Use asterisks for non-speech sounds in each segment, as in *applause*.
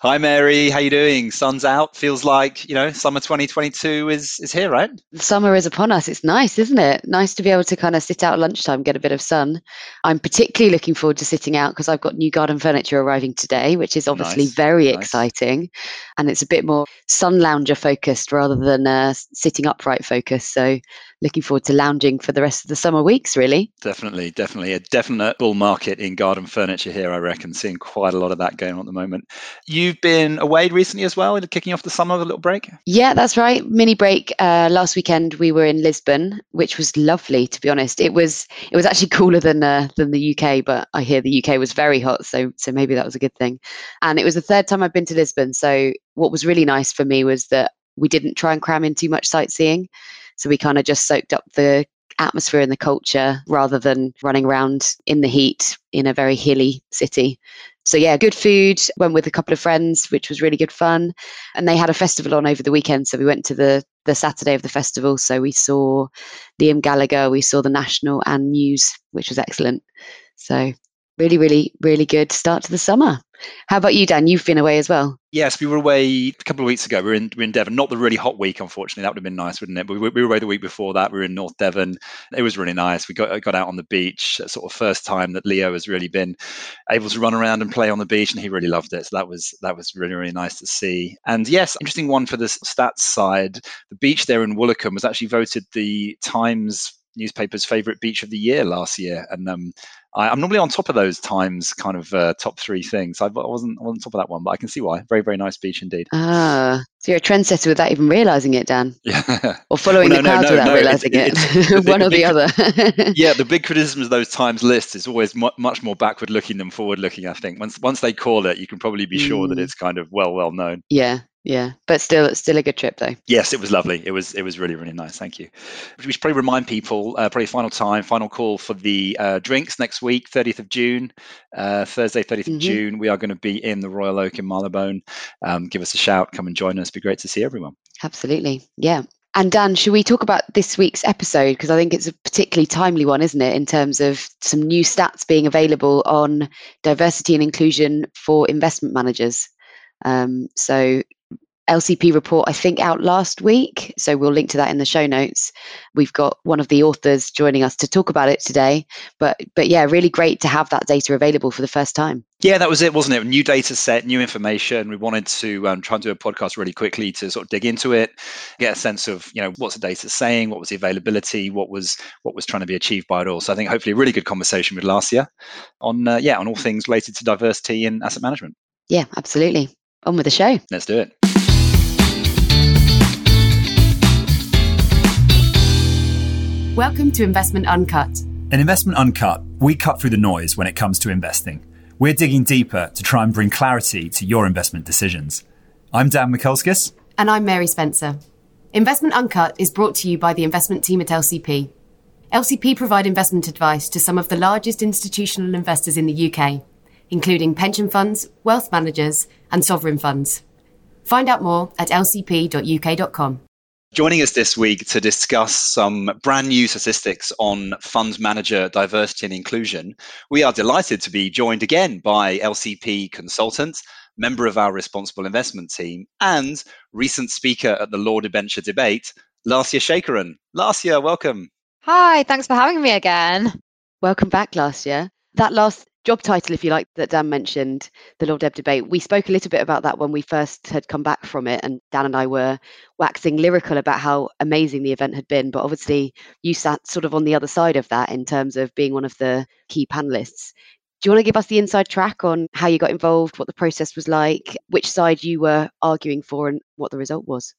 Hi, Mary. How you doing? Sun's out. Feels like you know summer 2022 is is here, right? Summer is upon us. It's nice, isn't it? Nice to be able to kind of sit out at lunchtime, get a bit of sun. I'm particularly looking forward to sitting out because I've got new garden furniture arriving today, which is obviously nice. very nice. exciting, and it's a bit more sun lounger focused rather than uh, sitting upright focused. So looking forward to lounging for the rest of the summer weeks, really. Definitely, definitely. A definite bull market in garden furniture here, I reckon, seeing quite a lot of that going on at the moment. You've been away recently as well, kicking off the summer with a little break? Yeah, that's right. Mini break. Uh, last weekend we were in Lisbon, which was lovely, to be honest. It was it was actually *laughs* cooler than uh, than the UK, but I hear the UK was very hot, so so maybe that was a good thing. And it was the third time I've been to Lisbon, so what was really nice for me was that we didn't try and cram in too much sightseeing. So we kind of just soaked up the atmosphere and the culture rather than running around in the heat in a very hilly city. So yeah, good food. Went with a couple of friends, which was really good fun. And they had a festival on over the weekend, so we went to the the Saturday of the festival. So we saw Liam Gallagher, we saw the National and Muse, which was excellent. So really, really, really good start to the summer. How about you, Dan? You've been away as well. Yes, we were away a couple of weeks ago. We were in, we were in Devon. Not the really hot week, unfortunately. That would have been nice, wouldn't it? But we, we, were away the week before that. We were in North Devon. It was really nice. We got got out on the beach. Sort of first time that Leo has really been able to run around and play on the beach, and he really loved it. So that was that was really really nice to see. And yes, interesting one for the stats side. The beach there in Woolacombe was actually voted the Times newspaper's favorite beach of the year last year, and um, I, am normally on top of those times kind of uh, top three things. I, I wasn't on top of that one, but I can see why. Very very nice beach indeed. Ah, so you're a trendsetter without even realizing it, Dan. *laughs* Yeah. Or following well, no, the crowd no, no, without realizing it. it. *laughs* one or the, other. *laughs* yeah, the big criticism of those times lists is always mu- much more backward looking than forward looking. I think once once they call it, you can probably be sure mm. that it's kind of well well known. Yeah, yeah, but still, it's still a good trip though. Yes, it was lovely. It was it was really really nice. Thank you. We should probably remind people, uh, probably final time, final call for the uh, drinks next week, 30th of June, uh, Thursday, 30th mm-hmm. of June. We are going to be in the Royal Oak in Marylebone. Um, give us a shout, come and join us. It'd be great to see everyone. Absolutely, yeah. And Dan, should we talk about this week's episode? Because I think it's a particularly timely one, isn't it, in terms of some new stats being available on diversity and inclusion for investment managers. Um, so LCP report, I think, out last week. So we'll link to that in the show notes. We've got one of the authors joining us to talk about it today. But but yeah, really great to have that data available for the first time. Yeah, that was it, wasn't it? New data set, new information. We wanted to um, try and do a podcast really quickly to sort of dig into it, get a sense of you know what's the data saying, what was the availability, what was what was trying to be achieved by it all. So I think hopefully a really good conversation with Laasya on uh, yeah on all things related to diversity in asset management. Yeah, absolutely. On with the show. Let's do it. Welcome to Investment Uncut. In Investment Uncut, we cut through the noise when it comes to investing. We're digging deeper to try and bring clarity to your investment decisions. I'm Dan Mikulskis. And I'm Mary Spencer. Investment Uncut is brought to you by the investment team at LCP. LCP provide investment advice to some of the largest institutional investors in the UK, including pension funds, wealth managers, and sovereign funds. Find out more at lcp.uk.com. Joining us this week to discuss some brand new statistics on fund manager diversity and inclusion, we are delighted to be joined again by LCP consultant, member of our responsible investment team, and recent speaker at the Law Debenture debate, Laasya Shekaran. Laasya, welcome. Hi, thanks for having me again. Welcome back, Laasya. That last job title, if you like, that Dan mentioned, the Law Deb debate. We spoke a little bit about that when we first had come back from it, and Dan and I were waxing lyrical about how amazing the event had been. But obviously, you sat sort of on the other side of that in terms of being one of the key panelists. Do you want to give us the inside track on how you got involved, what the process was like, which side you were arguing for, and what the result was?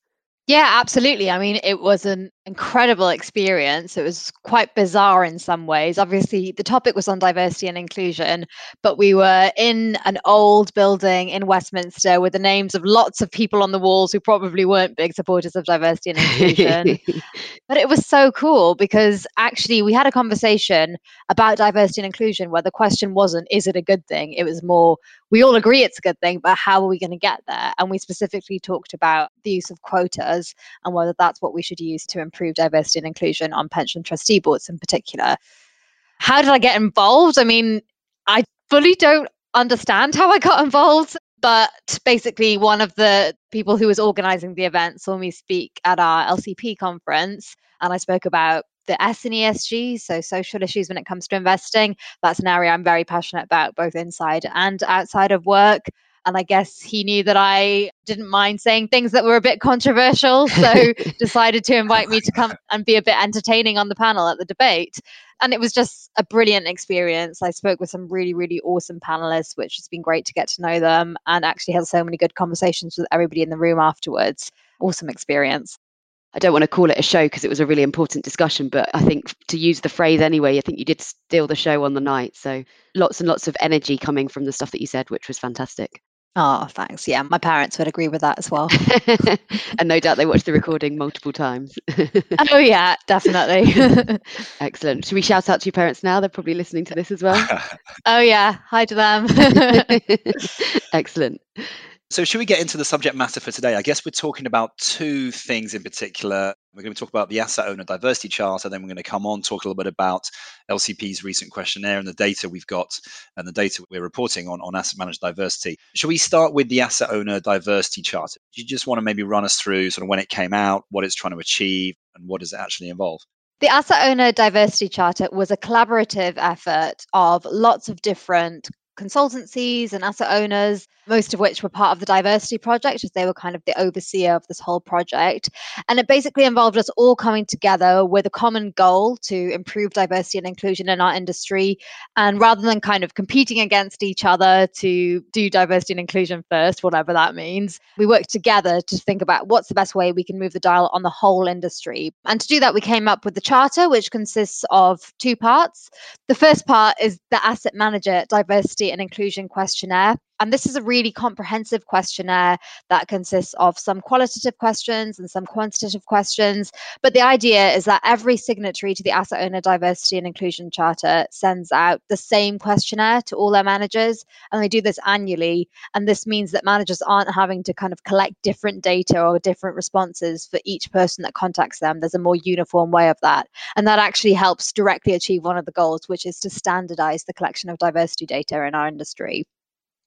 Yeah, absolutely. I mean, it was an incredible experience. It was quite bizarre in some ways. Obviously, the topic was on diversity and inclusion, but we were in an old building in Westminster with the names of lots of people on the walls who probably weren't big supporters of diversity and inclusion. *laughs* but it was so cool because actually we had a conversation about diversity and inclusion where the question wasn't, is it a good thing? It was more, we all agree it's a good thing, but how are we going to get there? And we specifically talked about the use of quotas and whether that's what we should use to improve improve diversity and inclusion on pension trustee boards in particular. How did I get involved? I mean, I fully don't understand how I got *laughs* involved. But basically, one of the people who was organizing the event saw me speak at our LCP conference, and I spoke about the S and ESG, so social issues when it comes to investing. That's an area I'm very passionate about, both inside and outside of work. And I guess he knew that I didn't mind saying things that were a bit controversial. So *laughs* decided to invite me to come and be a bit entertaining on the panel at the debate. And it was just a brilliant experience. I spoke with some really, really awesome panelists, which has been great to get to know them and actually had so many good conversations with everybody in the room afterwards. Awesome experience. I don't want to call it a show because it was a really important discussion, but I think to use the phrase anyway, I think you did steal the show on the night. So lots and lots of energy coming from the stuff that you said, which was fantastic. Oh, thanks. Yeah, my parents would agree with that as well. *laughs* and no doubt they watched the recording multiple times. *laughs* oh, yeah, definitely. *laughs* Excellent. Should we shout out to your parents now? They're probably listening to this as well. oh, yeah. Hi to them. Excellent. So, should we get into the subject matter for today? I guess we're talking about two things in particular. We're going to talk about the asset owner diversity charter, then we're going to come on talk a little bit about LCP's recent questionnaire and the data we've got and the data we're reporting on on asset manager diversity. Shall we start with the asset owner diversity charter? Do you just want to maybe run us through sort of when it came out, what it's trying to achieve, and what does it actually involve? The Asset Owner Diversity Charter was a collaborative effort of lots of different consultancies and asset owners, most of which were part of the diversity project, as they were kind of the overseer of this whole project. And it basically involved us all coming together with a common goal to improve diversity and inclusion in our industry. And rather than kind of competing against each other to do diversity and inclusion first, whatever that means, we worked together to think about what's the best way we can move the dial on the whole industry. And to do that, we came up with the charter, which consists of two parts. The first part is the asset manager diversity and inclusion questionnaire. And this is a really comprehensive questionnaire that consists of some qualitative questions and some quantitative questions. But the idea is that every signatory to the Asset Owner Diversity and Inclusion Charter sends out the same questionnaire to all their managers. And they do this annually. And this means that managers aren't having to kind of collect different data or different responses for each person that contacts them. There's a more uniform way of that. And that actually helps directly achieve one of the goals, which is to standardize the collection of diversity data in our industry.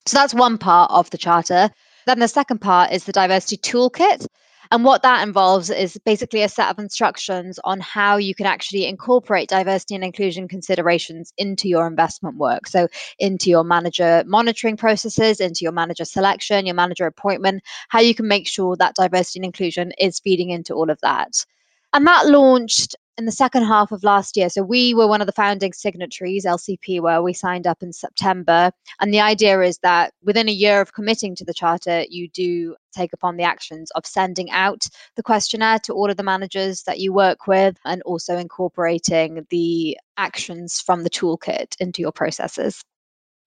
So that's one part of the charter. Then the second part is the diversity toolkit. And what that involves is basically a set of instructions on how you can actually incorporate diversity and inclusion considerations into your investment work. So, into your manager monitoring processes, into your manager selection, your manager appointment, how you can make sure that diversity and inclusion is feeding into all of that. And that launched in the second half of last year. So we were one of the founding signatories, LCP, where we signed up in September. And the idea is that within a year of committing to the charter, you do take upon the actions of sending out the questionnaire to all of the managers that you work with and also incorporating the actions from the toolkit into your processes.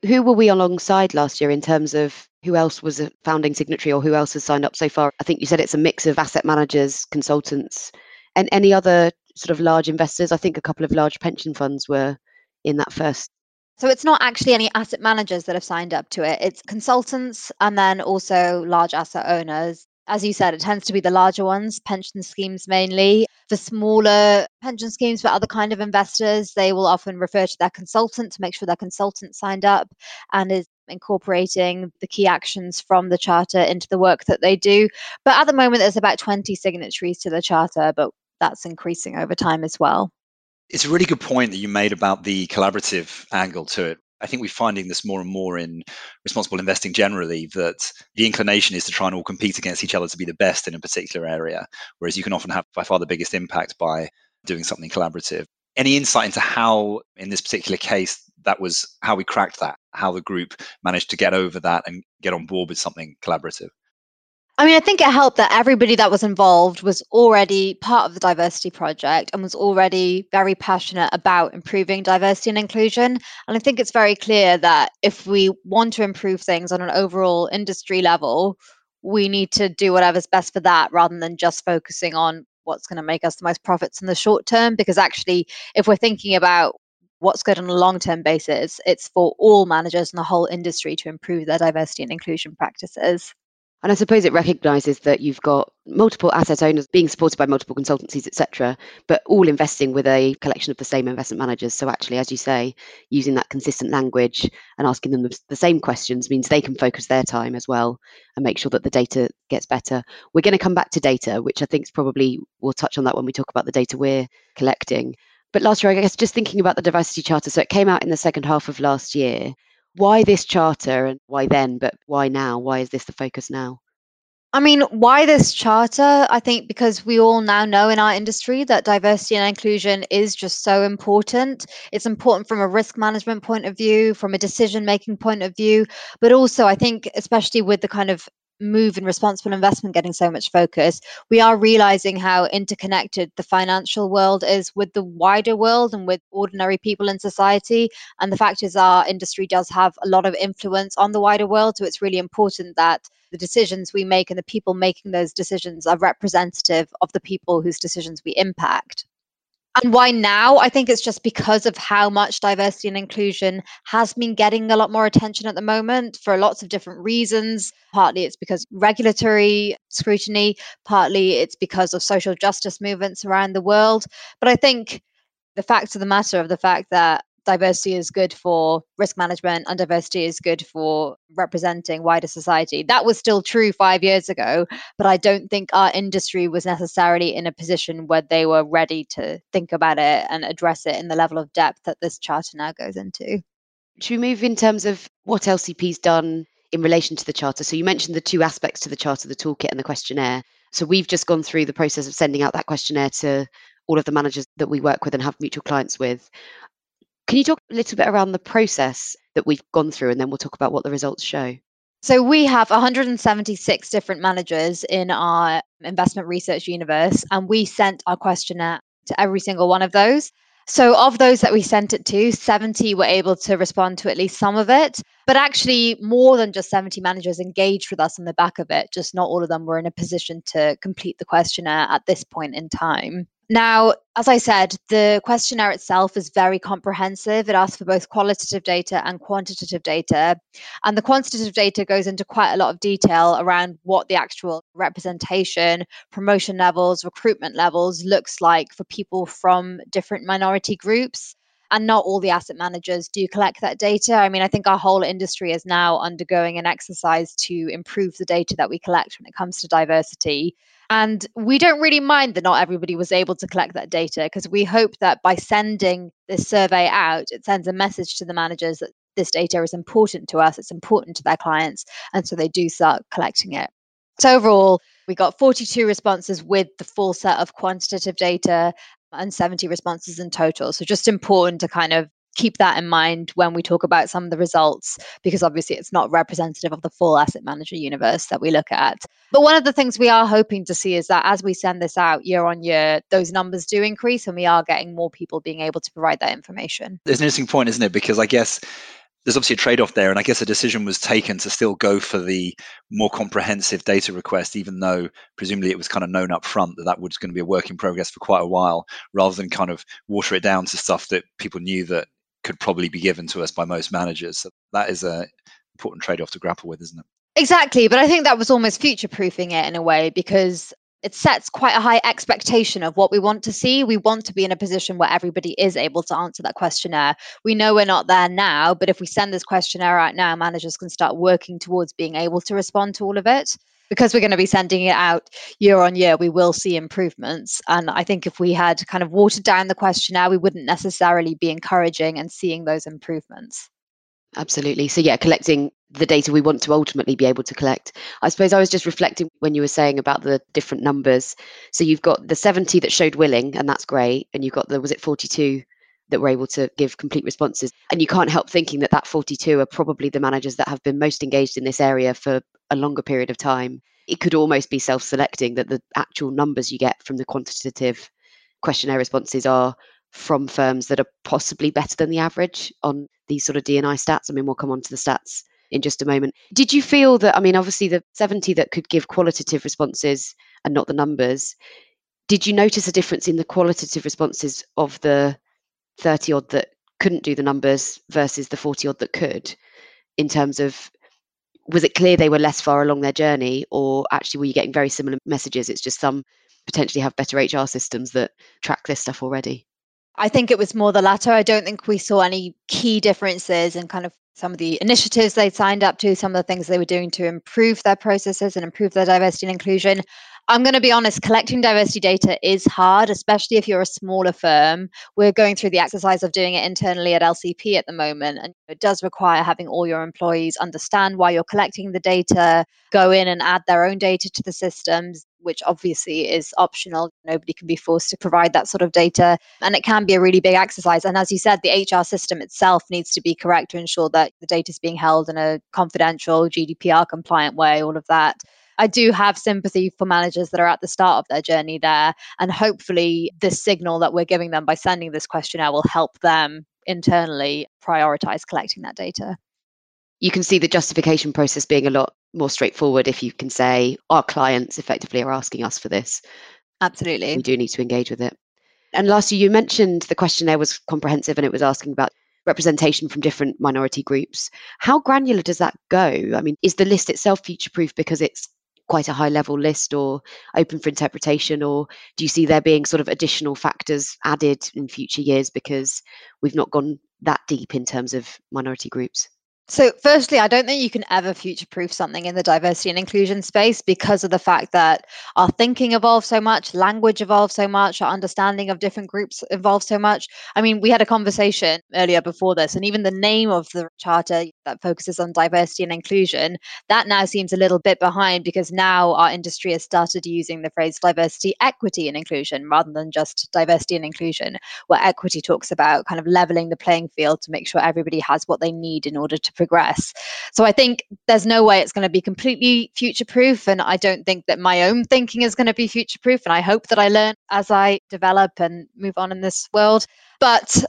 Who were we alongside last year in terms of who else was a founding signatory or who else has signed up so far? I think you said it's a mix of asset managers, consultants, and any other sort of large investors. I think a couple of large pension funds were in that first. So it's not actually any asset managers that have signed up to it. It's consultants and then also large asset owners. As you said, it tends to be the larger ones, pension schemes mainly. The smaller pension schemes for other kind of investors, they will often refer to their consultant to make sure their consultant signed up and is incorporating the key actions from the charter into the work that they do. But at the moment, there's about 20 signatories to the charter, but that's increasing over time as well. It's a really good point that you made about the collaborative angle to it. I think we're finding this more and more in responsible investing generally that the inclination is to try and all compete against each other to be the best in a particular area, whereas you can often have by far the biggest impact by doing something collaborative. Any insight into how, in this particular case, that was how we cracked that, how the group managed to get over that and get on board with something collaborative? I mean, I think it helped that everybody that was involved was already part of the diversity project and was already very passionate about improving diversity and inclusion. And I think it's very clear that if we want to improve things on an overall industry level, we need to do whatever's best for that rather than just focusing on what's going to make us the most profits in the short term. Because actually, if we're thinking about what's good on a long term basis, it's for all managers in the whole industry to improve their diversity and inclusion practices. And I suppose it recognises that you've got multiple asset owners being supported by multiple consultancies, etc., but all investing with a collection of the same investment managers. So actually, as you say, using that consistent language and asking them the same questions means they can focus their time as well and make sure that the data gets better. We're going to come back to data, which I think is probably we'll touch on that when we talk about the data we're collecting. But last year, I guess just thinking about the diversity charter, so it came out in the second half of last year why this charter and why then, but why now? Why is this the focus now? I mean, why this charter? I think because we all now know in our industry that diversity and inclusion is just so important. It's important from a risk management point of view, from a decision making point of view, but also I think, especially with the kind of move in responsible investment getting so much focus, we are realizing how interconnected the financial world is with the wider world and with ordinary people in society. And the fact is, our industry does have a lot of influence on the wider world. So it's really important that the decisions we make and the people making those decisions are representative of the people whose decisions we impact. And why now? I think it's just because of how much diversity and inclusion has been getting a lot more attention at the moment for lots of different reasons. Partly it's because regulatory scrutiny, partly it's because of social justice movements around the world. But I think the fact of the matter of the fact that diversity is good for risk management and diversity is good for representing wider society. That was still true five years ago, but I don't think our industry was necessarily in a position where they were ready to think about it and address it in the level of depth that this charter now goes into. Should we move in terms of what LCP's done in relation to the charter? So you mentioned the two aspects to the charter, the toolkit and the questionnaire. So we've just gone through the process of sending out that questionnaire to all of the managers that we work with and have mutual clients with. Can you talk a little bit around the process that we've gone through and then we'll talk about what the results show? So we have 176 different managers in our investment research universe, and we sent our questionnaire to every single one of those. So, of those that we sent it to, 70 were able to respond to at least some of it. But actually, more than just 70 managers engaged with us on the back of it, just not all of them were in a position to complete the questionnaire at this point in time. Now, as I said, the questionnaire itself is very comprehensive. It asks for both qualitative data and quantitative data. And the quantitative data goes into quite a lot of detail around what the actual representation, promotion levels, recruitment levels looks like for people from different minority groups. And not all the asset managers do collect that data. I mean, I think our whole industry is now undergoing an exercise to improve the data that we collect when it comes to diversity. And we don't really mind that not everybody was able to collect that data because we hope that by sending this survey out, it sends a message to the managers that this data is important to us, it's important to their clients, and so they do start collecting it. So overall, we got 42 responses with the full set of quantitative data and 70 responses in total. So just important to kind of keep that in mind when we talk about some of the results, because obviously it's not representative of the full asset manager universe that we look at. But one of the things we are hoping to see is that as we send this out year on year, those numbers do increase and we are getting more people being able to provide that information. There's an interesting point, isn't it? Because I guess there's obviously a trade-off there and i guess a decision was taken to still go for the more comprehensive data request even though presumably it was kind of known up front that that was going to be a work in progress for quite a while rather than kind of water it down to stuff that people knew that could probably be given to us by most managers. So that is a important trade-off to grapple with, isn't it? Exactly, but I think that was almost future-proofing it in a way because it sets quite a high expectation of what we want to see. We want to be in a position where everybody is able to answer that questionnaire. We know we're not there now, but if we send this questionnaire out now, managers can start working towards being able to respond to all of it because we're going to be sending it out year on year, we will see improvements. And I think if we had kind of watered down the questionnaire, we wouldn't necessarily be encouraging and seeing those improvements. Absolutely. So, yeah, collecting the data we want to ultimately be able to collect. I suppose I was just reflecting when you were saying about the different numbers. So, you've got the 70 that showed willing, and that's great. And you've got the, was it 42 that were able to give complete responses. And you can't help thinking that that 42 are probably the managers that have been most engaged in this area for a longer period of time. It could almost be self selecting that the actual numbers you get from the quantitative questionnaire responses are from firms that are possibly better than the average on these sort of D&I stats. I mean, we'll come on to the stats in just a moment. Did you feel that, I mean, obviously the 70 that could give qualitative responses and not the numbers, did you notice a difference in the qualitative responses of the 30 odd that couldn't do the numbers versus the 40 odd that could in terms of was it clear they were less far along their journey, or actually were you getting very similar messages? It's just some potentially have better HR systems that track this stuff already. I think it was more the latter. I don't think we saw any key differences in kind of some of the initiatives they signed up to, some of the things they were doing to improve their processes and improve their diversity and inclusion. I'm going to be honest, collecting diversity data is hard, especially if you're a smaller firm. We're going through the exercise of doing it internally at LCP at the moment. And it does require having all your employees understand why you're collecting the data, go in and add their own data to the systems, which obviously is optional. Nobody can be forced to provide that sort of data. And it can be a really big exercise. And as you said, the HR system itself needs to be correct to ensure that the data is being held in a confidential, GDPR compliant way, all of that. I do have sympathy for managers that are at the start of their journey there. And hopefully, this signal that we're giving them by sending this questionnaire will help them internally prioritize collecting that data. You can see the justification process being a lot more straightforward if you can say, our clients effectively are asking us for this. Absolutely. We do need to engage with it. And lastly, you mentioned the questionnaire was comprehensive and it was asking about representation from different minority groups. How granular does that go? I mean, is the list itself future proof because it's quite a high level list or open for interpretation or do you see there being sort of additional factors added in future years because we've not gone that deep in terms of minority groups so, firstly, I don't think you can ever future proof something in the diversity and inclusion space because of the fact that our thinking evolves so much, language evolves so much, our understanding of different groups evolves so much. I mean, we had a conversation earlier before this, and even the name of the charter that focuses on diversity and inclusion, that now seems a little bit behind because now our industry has started using the phrase diversity, equity, and inclusion rather than just diversity and inclusion, where equity talks about kind of leveling the playing field to make sure everybody has what they need in order to progress. So I think there's no way it's going to be completely future proof. And I don't think that my own thinking is going to be future proof. And I hope that I learn as I develop and move on in this world. But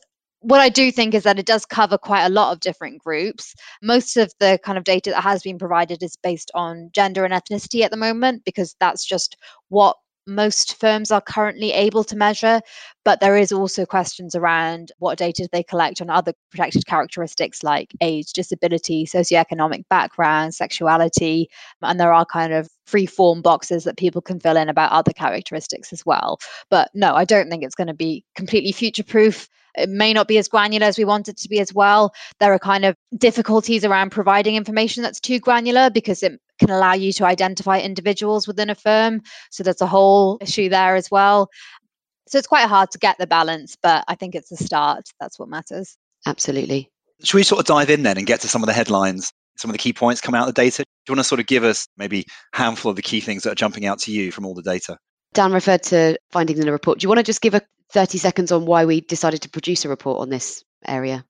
what I do think is that it does cover quite a lot of different groups. Most of the kind of data that has been provided is based on gender and ethnicity at the moment, because that's just what most firms are currently able to measure, but there is also questions around what data they collect on other protected characteristics like age, disability, socioeconomic background, sexuality, and there are kind of free form boxes that people can fill in about other characteristics as well. But no, I don't think it's going to be completely future proof. It may not be as granular as we want it to be as well. There are kind of difficulties around providing information that's too granular because it can allow you to identify individuals within a firm. So there's a whole issue there as well. So it's quite hard to get the balance, but I think it's a start. That's what matters. Absolutely. Should we sort of dive in then and get to some of the headlines, some of the key points come out of the data? Do you want to sort of give us maybe a handful of the key things that are jumping out to you from all the data? Dan referred to findings in a report. Do you want to just give a 30 seconds on why we decided to produce a report on this area?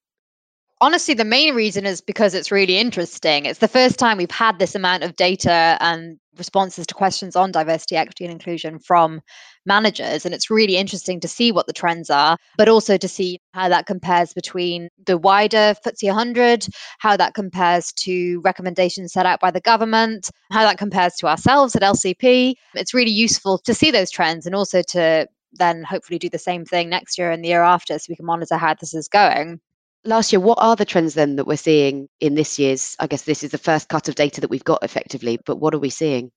honestly, the main reason is because it's really interesting. It's the first time we've had this amount of data and responses to questions on diversity, equity, and inclusion from managers. And it's really interesting to see what the trends are, but also to see how that compares between the wider FTSE 100, how that compares to recommendations set out by the government, how that compares to ourselves at LCP. It's really useful to see those trends and also to then hopefully do the same thing next year and the year after so we can monitor how this is going last year, what are the trends then that we're seeing in this year's? I guess this is the first cut of data that we've got effectively, but what are we seeing?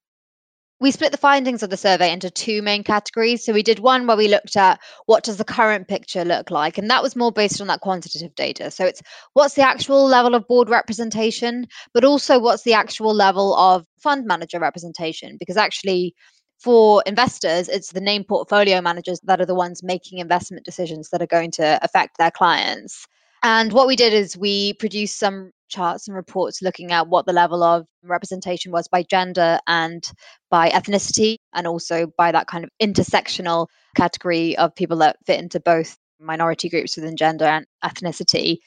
We split the findings of the survey into two main categories. So we did one where we looked at what does the current picture look like and that was more based on that quantitative data. So it's what's the actual level of board representation but also what's the actual level of fund manager representation? Because actually for investors it's the named portfolio managers that are the ones making investment decisions that are going to affect their clients. And what we did is we produced some charts and reports looking at what the level of representation was by gender and by ethnicity, and also by that kind of intersectional category of people that fit into both minority groups within gender and ethnicity.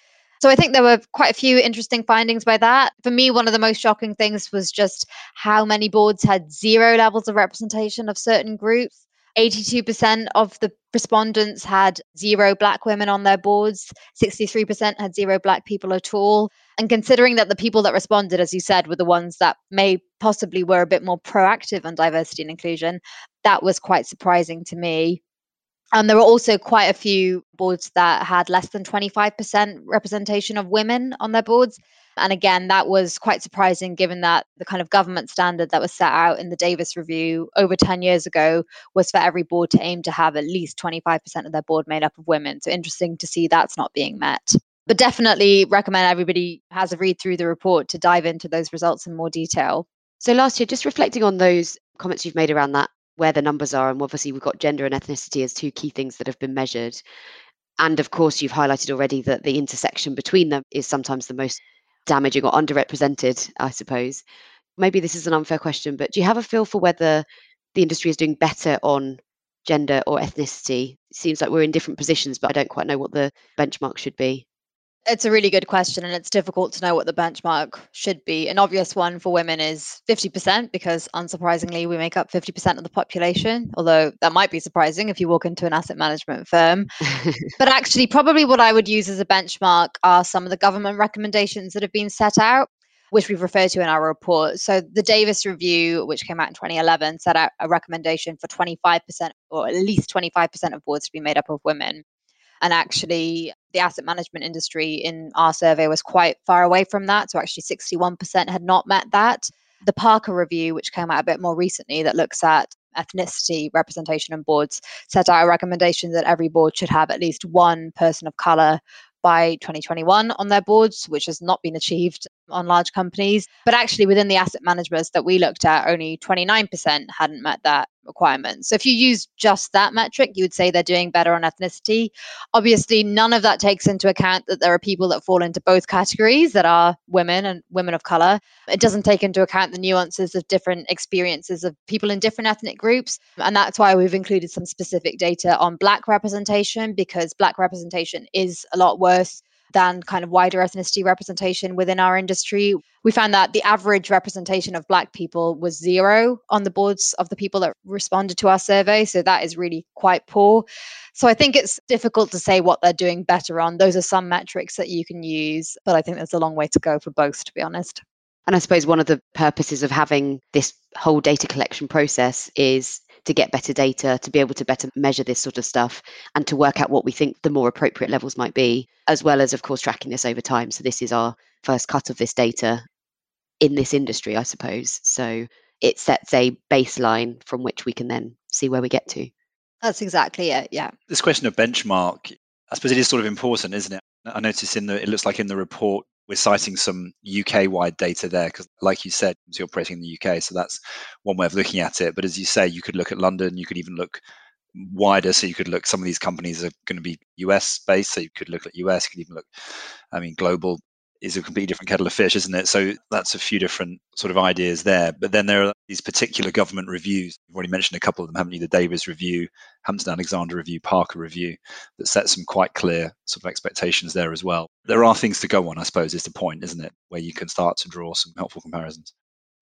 So I think there were quite a few interesting findings by that. For me, one of the most shocking things was just how many boards had zero levels of representation of certain groups. 82% of the respondents had zero black women on their boards, 63% had zero black people at all. And considering that the people that responded, as you said, were the ones that may possibly were a bit more proactive on diversity and inclusion, that was quite surprising to me. And there were also quite a few boards that had less than 25% representation of women on their boards. And again, that was quite surprising given that the kind of government standard that was set out in the Davis Review over 10 years ago was for every board to aim to have at least 25% of their board made up of women. So interesting to see that's not being met. But definitely recommend everybody has a read through the report to dive into those results in more detail. So last year, just reflecting on those comments you've made around that, where the numbers are, and obviously we've got gender and ethnicity as two key things that have been measured. And of course, you've highlighted already that the intersection between them is sometimes the most damaging or underrepresented, I suppose. Maybe this is an unfair question, but do you have a feel for whether the industry is doing better on gender or ethnicity? It seems like we're in different positions, but I don't quite know what the benchmark should be. It's a really good question, and it's difficult to know what the benchmark should be. An obvious one for women is 50%, because unsurprisingly, we make up 50% of the population, although that might be surprising if you walk into an asset management firm. *laughs* but actually, probably what I would use as a benchmark are some of the government recommendations that have been set out. Which we've referred to in our report. So, the Davis Review, which came out in 2011, set out a recommendation for 25% or at least 25% of boards to be made up of women. And actually, the asset management industry in our survey was quite far away from that. So, actually, 61% had not met that. The Parker Review, which came out a bit more recently, that looks at ethnicity representation on boards, set out a recommendation that every board should have at least one person of color by 2021 on their boards, which has not been achieved on large companies. But actually, within the asset managers that we looked at, only 29% hadn't met that requirement. So if you use just that metric, you would say they're doing better on ethnicity. Obviously, none of that takes into account that there are people that fall into both categories that are women and women of color. It doesn't take into account the nuances of different experiences of people in different ethnic groups. And that's why we've included some specific data on Black representation, because Black representation is a lot worse than kind of wider ethnicity representation within our industry. We found that the average representation of Black people was zero on the boards of the people that responded to our survey. So that is really quite poor. So I think it's difficult to say what they're doing better on. Those are some metrics that you can use, but I think there's a long way to go for both, to be honest. And I suppose one of the purposes of having this whole data collection process is to get better data, to be able to better measure this sort of stuff, and to work out what we think the more appropriate levels might be, as well as, of course, tracking this over time. So, this is our first cut of this data in this industry, I suppose. So, it sets a baseline from which we can then see where we get to. That's exactly it. Yeah. This question of benchmark, I suppose it is sort of important, isn't it? I noticed in the, it looks like in the report, we're citing some UK wide data there because, like you said, you're operating in the UK. So that's one way of looking at it. But as you say, you could look at London, you could even look wider. So you could look, some of these companies are going to be US based. So you could look at US, you could even look, I mean, global is a completely different kettle of fish, isn't it? So that's a few different sort of ideas there. But then there are these particular government reviews. You've already mentioned a couple of them, haven't you? The Davis Review, Hampton Alexander Review, Parker Review, that set some quite clear sort of expectations there as well. There are things to go on, I suppose, is the point, isn't it? Where you can start to draw some helpful comparisons.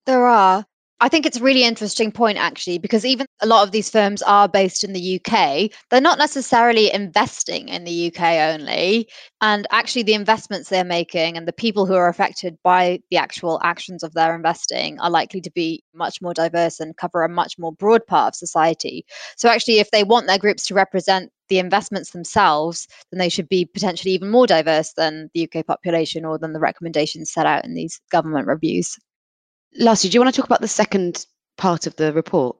There are. I think it's a really interesting point, actually, because even a lot of these firms are based in the UK. They're not necessarily investing in the UK only. And actually, the investments they're making and the people who are affected by the actual actions of their investing are likely to be much more diverse and cover a much more broad part of society. So, actually, if they want their groups to represent the investments themselves, then they should be potentially even more diverse than the UK population or than the recommendations set out in these government reviews. Lastly, do you want to talk about the second part of the report?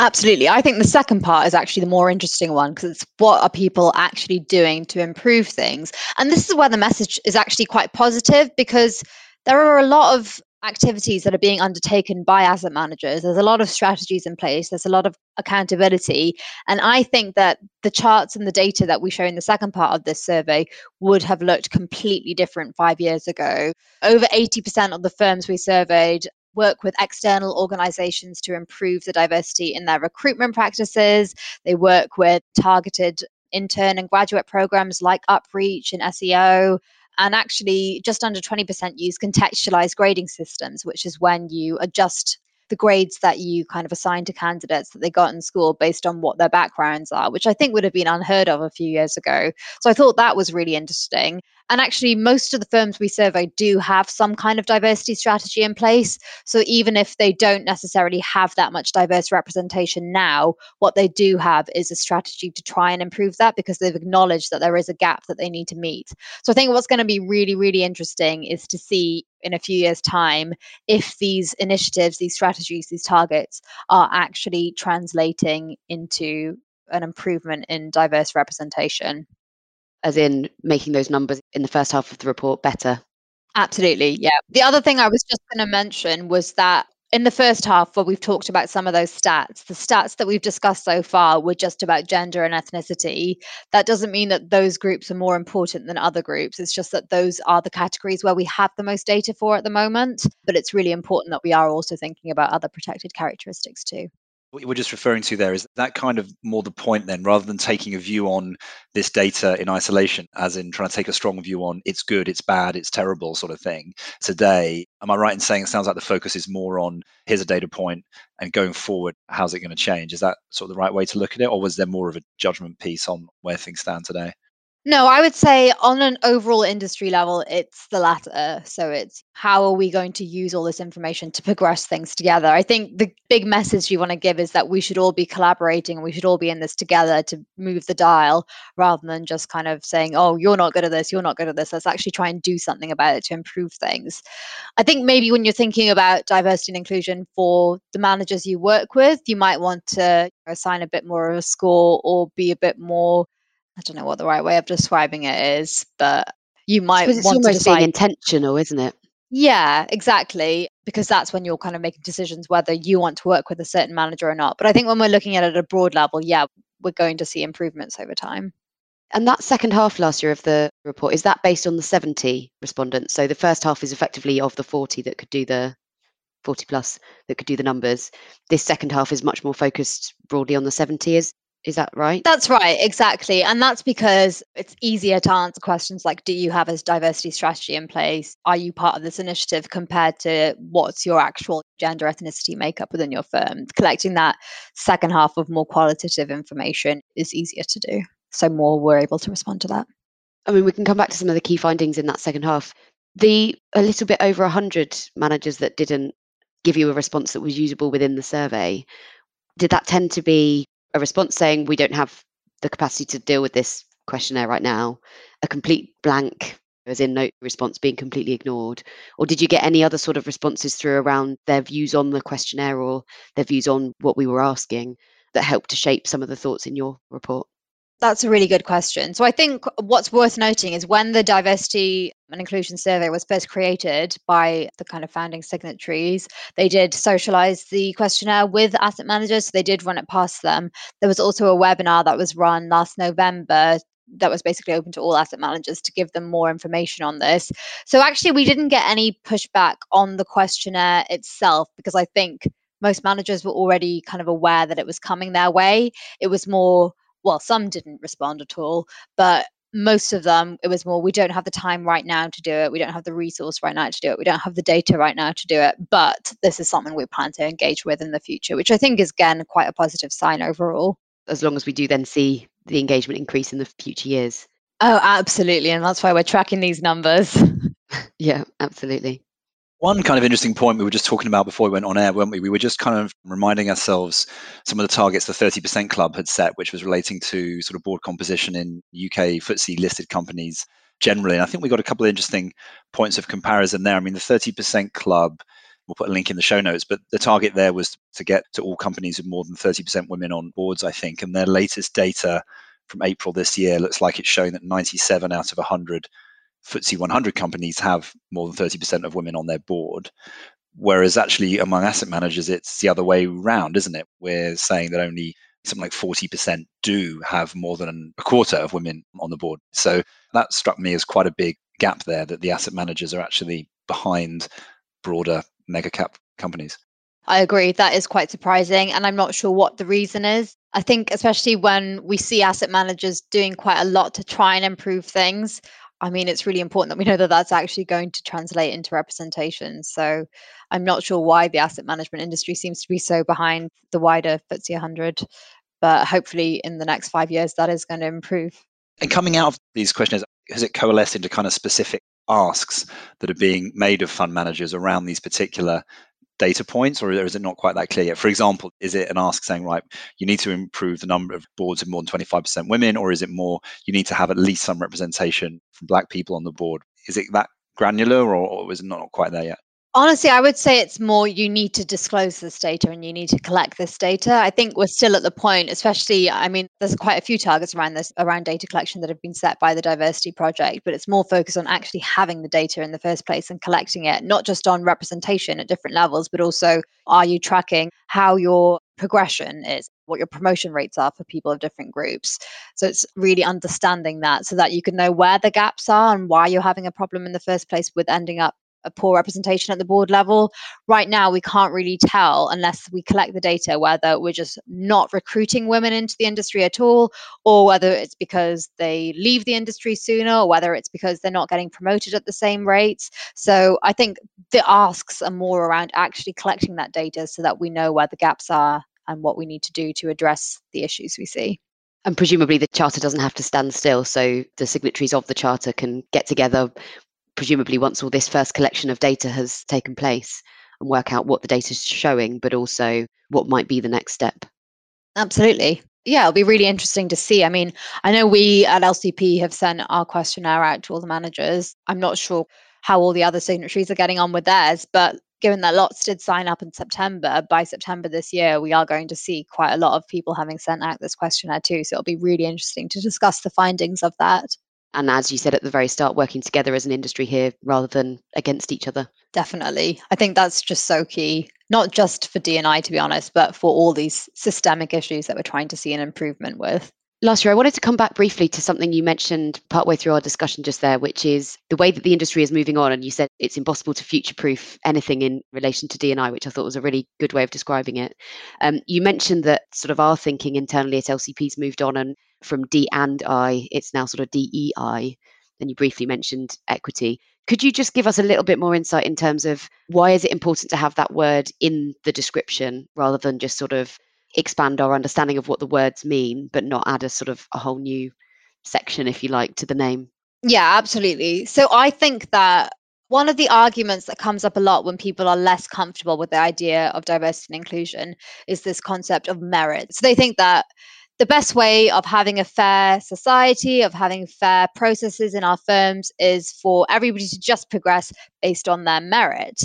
Absolutely. I think the second part is actually the more interesting one because it's what are people actually doing to improve things? And this is where the message is actually quite positive because there are a lot of activities that are being undertaken by asset managers. There's a lot of strategies in place, there's a lot of accountability. And I think that the charts and the data that we show in the second part of this survey would have looked completely different five years ago. Over 80% of the firms we surveyed work with external organizations to improve the diversity in their recruitment practices. They work with targeted intern and graduate programs like Upreach and SEO and actually just under 20% use contextualized grading systems which is when you adjust the grades that you kind of assign to candidates that they got in school based on what their backgrounds are which i think would have been unheard of a few years ago. So i thought that was really interesting And actually, most of the firms we survey do have some kind of diversity strategy in place. So even if they don't necessarily have that much diverse representation now, what they do have is a strategy to try and improve that because they've acknowledged that there is a gap that they need to meet. So I think what's going to be really, really interesting is to see in a few years' time if these initiatives, these strategies, these targets are actually translating into an improvement in diverse representation. As in making those numbers in the first half of the report better. Absolutely. Yeah. The other thing I was just going to mention was that in the first half, where we've talked about some of those stats, the stats that we've discussed so far were just about gender and ethnicity. That doesn't mean that those groups are more important than other groups. It's just that those are the categories where we have the most data for at the moment. But it's really important that we are also thinking about other protected characteristics too what you were just referring to there is that kind of more the point then rather than taking a view on this data in isolation as in trying to take a strong view on it's good it's bad it's terrible sort of thing today. Am i right in saying it sounds like the focus is more on here's a data point and going forward how's it going to change? Is that sort of the right way to look at it or was there more of a judgment piece on where things stand today no, I would say on an overall industry level, it's the latter. So it's how are we going to use all this information to progress things together? I think the big message you want to give is that we should all be collaborating and we should all be in this together to move the dial rather than just kind of saying, oh, you're not good at this, you're not good at this. Let's actually try and do something about it to improve things. I think maybe when you're thinking about diversity and inclusion for the managers you work with, you might want to assign a bit more of a score or be a bit more I don't know what the right way of describing it is, but you might it's want almost to decide. being intentional, isn't it? Yeah, exactly. Because that's when you're kind of making decisions whether you want to work with a certain manager or not. But I think when we're looking at it at a broad level, yeah, we're going to see improvements over time. And that second half last year of the report, is that based on the 70 respondents? So the first half is effectively of the 40 that could do the 40 plus that could do the numbers. This second half is much more focused broadly on the 70. Is is that right? That's right, exactly. And that's because it's easier to answer questions like Do you have a diversity strategy in place? Are you part of this initiative compared to what's your actual gender ethnicity makeup within your firm? Collecting that second half of more qualitative information is easier to do. So, more we're able to respond to that. I mean, we can come back to some of the key findings in that second half. The a little bit over 100 managers that didn't give you a response that was usable within the survey, did that tend to be a response saying we don't have the capacity to deal with this questionnaire right now, a complete blank, as in no response being completely ignored? Or did you get any other sort of responses through around their views on the questionnaire or their views on what we were asking that helped to shape some of the thoughts in your report? That's a really good question. So I think what's worth noting is when the diversity and inclusion survey was first created by the kind of founding signatories, they did socialize the questionnaire with asset managers. So they did run it past them. There was also a webinar that was run last November that was basically open to all asset managers to give them more information on this. So actually, we didn't get any pushback on the questionnaire itself because I think most managers were already kind of aware that it was coming their way. It was more well, some didn't respond at all, but most of them it was more we don't have the time right now to do it. We don't have the resource right now to do it. We don't have the data right now to do it but this is something we plan to engage with in the future which i think is again quite a positive sign overall. As long as we do then see the engagement increase in the future years. Oh absolutely and that's why we're tracking these numbers. *laughs* Yeah absolutely one kind of interesting point we were just talking about before we went on air, weren't we? We were just kind of reminding ourselves some of the targets the 30% Club had set, which was relating to sort of board composition in UK FTSE listed companies generally. And I think we got a couple of interesting points of comparison there. I mean, the 30% Club, we'll put a link in the show notes, but the target there was to get to all companies with more than 30% women on boards, I think. And their latest data from April this year looks like it's showing that 97 out of 100 FTSE 100 companies have more than 30% of women on their board. Whereas actually among asset managers, it's the other way around, isn't it? We're saying that only something like 40% do have more than a quarter of women on the board. So that struck me as quite a big gap there that the asset managers are actually behind broader mega cap companies. I agree. That is quite surprising. And I'm not sure what the reason is. I think, especially when we see asset managers doing quite a lot to try and improve things, I mean, it's really important that we know that that's actually going to translate into representation. So I'm not sure why the asset management industry seems to be so behind the wider FTSE 100, but hopefully in the next five years that is going to improve. And coming out of these questions, has it coalesced into kind of specific asks that are being made of fund managers around these particular data points, or is it not quite that clear yet? For example, is it an ask saying, right, you need to improve the number of boards of more than 25% women, or is it more you need to have at least some representation from black people on the board? Is it that granular, or, or is it not quite there yet? Honestly, I would say it's more you need to disclose this data and you need to collect this data. I think we're still at the point, especially, I mean, there's quite a few targets around this, around data collection that have been set by the Diversity Project, but it's more focused on actually having the data in the first place and collecting it, not just on representation at different levels, but also are you tracking how your progression is, what your promotion rates are for people of different groups. So it's really understanding that so that you can know where the gaps are and why you're having a problem in the first place with ending up a poor representation at the board level. Right now, we can't really tell unless we collect the data whether we're just not recruiting women into the industry at all, or whether it's because they leave the industry sooner, or whether it's because they're not getting promoted at the same rates. So I think the asks are more around actually collecting that data so that we know where the gaps are and what we need to do to address the issues we see. And presumably the charter doesn't have to stand still, so the signatories of the charter can get together presumably once all this first collection of data has taken place and work out what the data is showing, but also what might be the next step. Absolutely. Yeah, it'll be really interesting to see. I mean, I know we at LCP have sent our questionnaire out to all the managers. I'm not sure how all the other signatories are getting on with theirs, but given that lots did sign up in September, by September this year, we are going to see quite a lot of people having sent out this questionnaire too. So it'll be really interesting to discuss the findings of that and as you said at the very start working together as an industry here rather than against each other definitely i think that's just so key not just for D&I to be honest but for all these systemic issues that we're trying to see an improvement with Laasya, I wanted to come back briefly to something you mentioned partway through our discussion just there, which is the way that the industry is moving on. And you said it's impossible to future proof anything in relation to D&I, which I thought was a really good way of describing it. Um, you mentioned that sort of our thinking internally at LCP's moved on, and from D and I, it's now sort of DEI. Then you briefly mentioned equity. Could you just give us a little bit more insight in terms of why is it important to have that word in the description rather than just sort of expand our understanding of what the words mean, but not add a sort of a whole new section, if you like, to the name. Yeah, absolutely. So I think that one of the arguments that comes up a lot when people are less comfortable with the idea of diversity and inclusion is this concept of merit. So they think that the best way of having a fair society, of having fair processes in our firms, is for everybody to just progress based on their merit.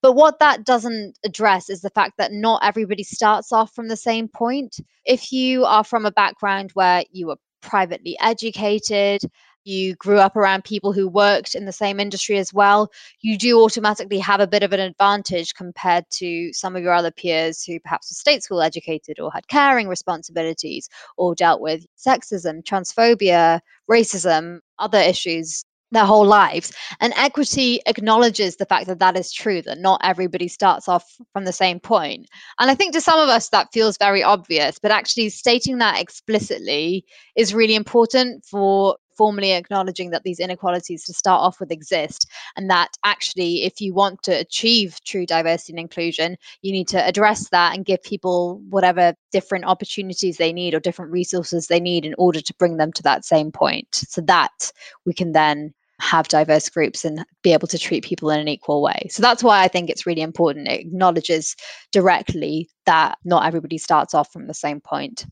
But what that doesn't address is the fact that not everybody starts off from the same point. If you are from a background where you were privately educated, you grew up around people who worked in the same industry as well, you do automatically have a bit of an advantage compared to some of your other peers who perhaps were state school educated or had caring responsibilities or dealt with sexism, transphobia, racism, other issues their whole lives. And equity acknowledges the fact that that is true, that not everybody starts off from the same point. And I think to some of us that feels very obvious, but actually stating that explicitly is really important for formally acknowledging that these inequalities to start off with exist and that actually if you want to achieve true diversity and inclusion you need to address that and give people whatever different opportunities they need or different resources they need in order to bring them to that same point so that we can then have diverse groups and be able to treat people in an equal way. So that's why I think it's really important. It acknowledges directly that not everybody starts off from the same point.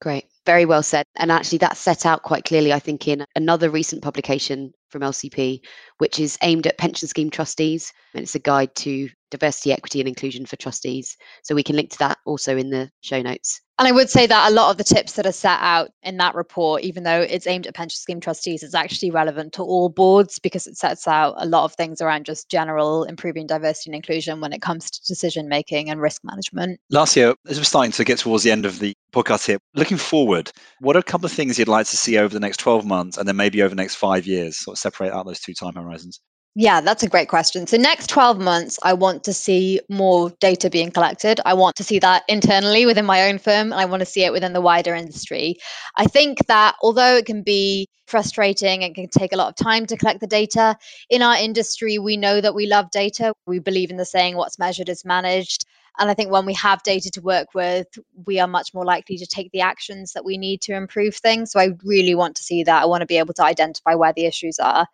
Great. Very well said. And actually, that's set out quite clearly, I think, in another recent publication from LCP, which is aimed at pension scheme trustees. And it's a guide to diversity, equity, and inclusion for trustees. So we can link to that also in the show notes. And I would say that a lot of the tips that are set out in that report, even though it's aimed at pension scheme trustees, is actually relevant to all boards because it sets out a lot of things around just general improving diversity and inclusion when it comes to decision making and risk management. Laasya, as we're starting to get towards the end of the podcast here, looking forward, what are a couple of things you'd like to see over the next 12 months and then maybe over the next five years? Sort of separate out those two time horizons. Yeah, that's a great question. So, next 12 months, I want to see more data being collected. I want to see that internally within my own firm, and I want to see it within the wider industry. I think that although it can be frustrating and can take a lot of time to collect the data, in our industry, we know that we love data. We believe in the saying, what's measured is managed. And I think when we have data to work with, we are much more likely to take the actions that we need to improve things. So I really want to see that. I want to be able to identify where the issues are.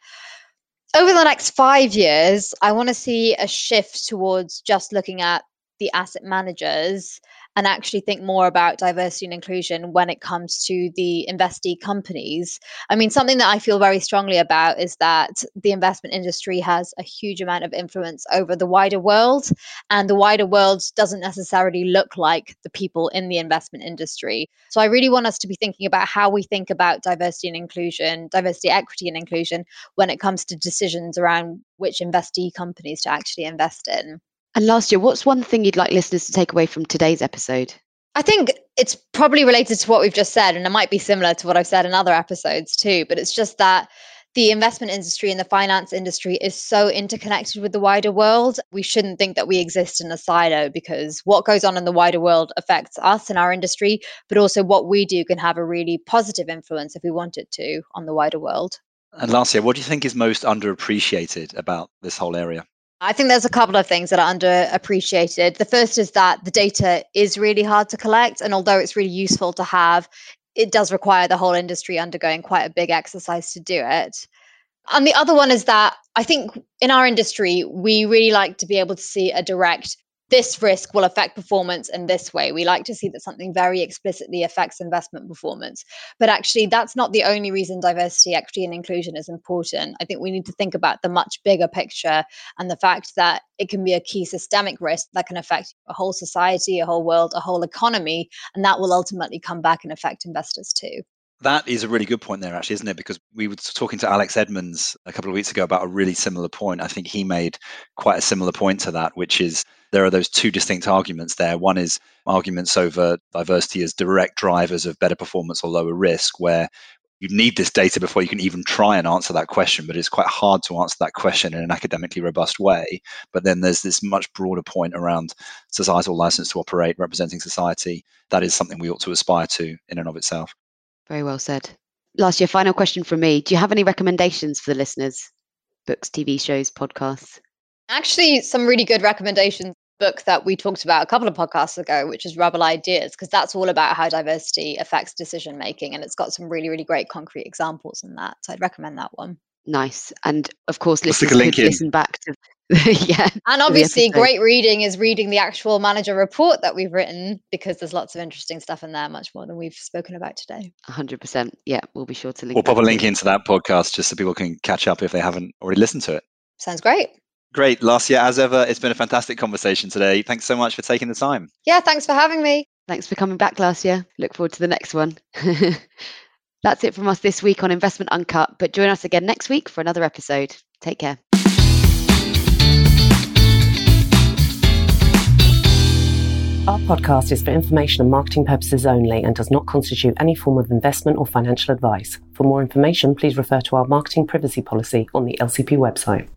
Over the next five years, I want to see a shift towards just looking at the asset managers and actually think more about diversity and inclusion when it comes to the investee companies. I mean, something that I feel very strongly about is that the investment industry has a huge amount of influence over the wider world, and the wider world doesn't necessarily look like the people in the investment industry. So I really want us to be thinking about how we think about diversity and inclusion, diversity, equity, and inclusion when it comes to decisions around which investee companies to actually invest in. And Laasya, what's one thing you'd like listeners to take away from today's episode? I think it's probably related to what we've just said, and it might be similar to what I've said in other episodes too, but it's just that the investment industry and the finance industry is so interconnected with the wider world. We shouldn't think that we exist in a silo because what goes on in the wider world affects us and our industry, but also what we do can have a really positive influence if we want it to on the wider world. And Laasya, what do you think is most underappreciated about this whole area? I think there's a couple of things that are underappreciated. The first is that the data is really hard to collect. And although it's really useful to have, it does require the whole industry undergoing quite a big exercise to do it. And the other one is that I think in our industry, we really like to be able to see a direct this risk will affect performance in this way. We like to see that something very explicitly affects investment performance. But actually, that's not the only reason diversity, equity, and inclusion is important. I think we need to think about the much bigger picture and the fact that it can be a key systemic risk that can affect a whole society, a whole world, a whole economy. And that will ultimately come back and affect investors too. That is a really good point there, actually, isn't it? Because we were talking to Alex Edmans a couple of weeks ago about a really similar point. I think he made quite a similar point to that, which is there are those two distinct arguments there. One is arguments over diversity as direct drivers of better performance or lower risk, where you need this data before you can even try and answer that question, but it's quite hard to answer that question in an academically robust way. But then there's this much broader point around societal license to operate, representing society. That is something we ought to aspire to in and of itself. Very well said. Laasya, final question from me. Do you have any recommendations for the listeners? Books, TV shows, podcasts? Actually, some really good recommendations. Book that we talked about a couple of podcasts ago, which is Rebel Ideas, because that's all about how diversity affects decision making. And it's got some really, really great concrete examples in that. So I'd recommend that one. Nice. And of course, We'll listeners could listen back to *laughs* yeah. And obviously, great reading is reading the actual manager report that we've written because there's lots of interesting stuff in there, much more than we've spoken about today. 100%. Yeah, we'll be sure to link. We'll pop a link into that podcast just so people can catch up if they haven't already listened to it. Sounds great. Great. Laasya, as ever, it's been a fantastic conversation today. Thanks so much for taking the time. Yeah, thanks for having me. Thanks for coming back Laasya. Look forward to the next one. *laughs* That's it from us this week on Investment Uncut, but join us again next week for another episode. Take care. Our podcast is for information and marketing purposes only and does not constitute any form of investment or financial advice. For more information, please refer to our marketing privacy policy on the LCP website.